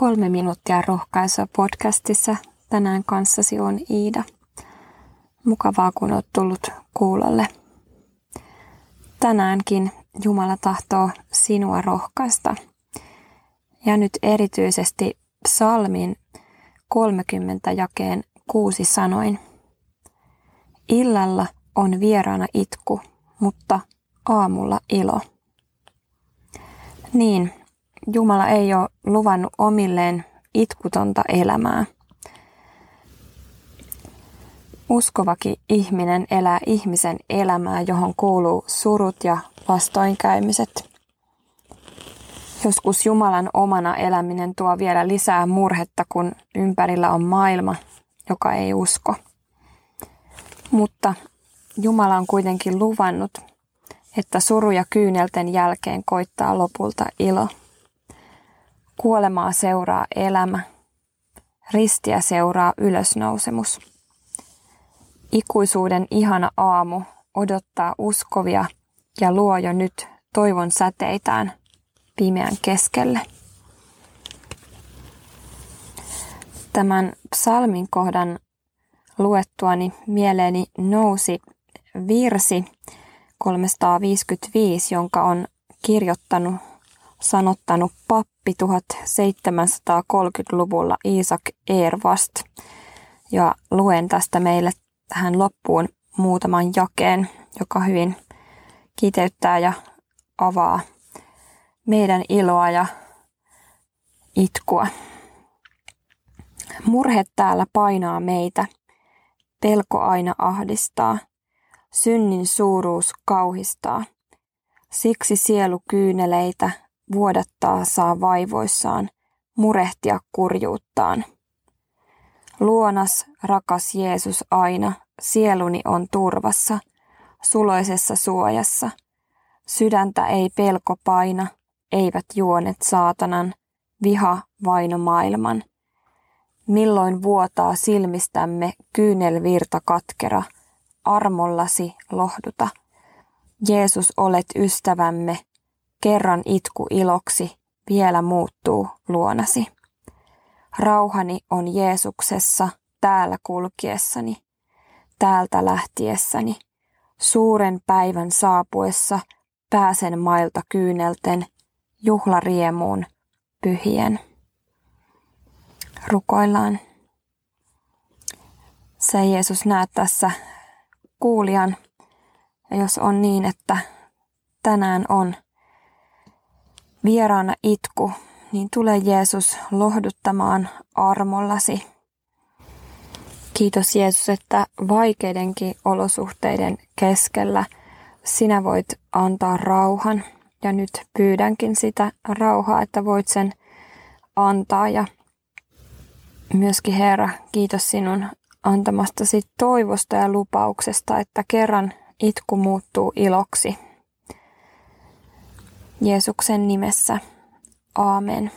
Kolme minuuttia rohkaisua podcastissa. Tänään kanssasi on Iida. Mukavaa, kun olet tullut kuulolle. Tänäänkin Jumala tahtoo sinua rohkaista. Ja nyt erityisesti psalmin 30 jakeen kuusi sanoin. Illalla on vieraana itku, mutta aamulla ilo. Niin, Jumala ei ole luvannut omilleen itkutonta elämää. Uskovakin ihminen elää ihmisen elämää, johon kuuluu surut ja vastoinkäymiset. Joskus Jumalan omana eläminen tuo vielä lisää murhetta, kun ympärillä on maailma, joka ei usko. Mutta Jumala on kuitenkin luvannut, että suru ja kyynelten jälkeen koittaa lopulta ilo. Kuolemaa seuraa elämä, ristiä seuraa ylösnousemus. Ikuisuuden ihana aamu odottaa uskovia ja luo jo nyt toivon säteitään pimeän keskelle. Tämän psalmin kohdan luettuani mieleeni nousi virsi 355, jonka on kirjoittanut, sanottanut pappi 1730-luvulla Isaac Ervast. Ja luen tästä meille tähän loppuun muutaman jakeen, joka hyvin kiteyttää ja avaa meidän iloa ja itkua. Murhe täällä painaa meitä, pelko aina ahdistaa, synnin suuruus kauhistaa. Siksi sielu kyyneleitä vuodattaa saa vaivoissaan, murehtia kurjuuttaan. Luonas, rakas Jeesus aina, sieluni on turvassa, suloisessa suojassa. Sydäntä ei pelko paina, eivät juonet saatanan, viha vaino maailman. Milloin vuotaa silmistämme kyynelvirta katkera, armollasi lohduta. Jeesus olet ystävämme, kerran itku iloksi, vielä muuttuu luonasi. Rauhani on Jeesuksessa, täällä kulkiessani, täältä lähtiessäni. Suuren päivän saapuessa pääsen mailta kyynelten, juhlariemuun, pyhien. Rukoillaan. Se Jeesus näet tässä kuulijan. Ja jos on niin, että tänään on vieraana itku, niin tule Jeesus lohduttamaan armollasi. Kiitos Jeesus, että vaikeidenkin olosuhteiden keskellä sinä voit antaa rauhan. Ja nyt pyydänkin sitä rauhaa, että voit sen antaa. Ja myöskin Herra, kiitos sinun antamastasi toivosta ja lupauksesta, että kerran itku muuttuu iloksi. Jeesuksen nimessä. Aamen.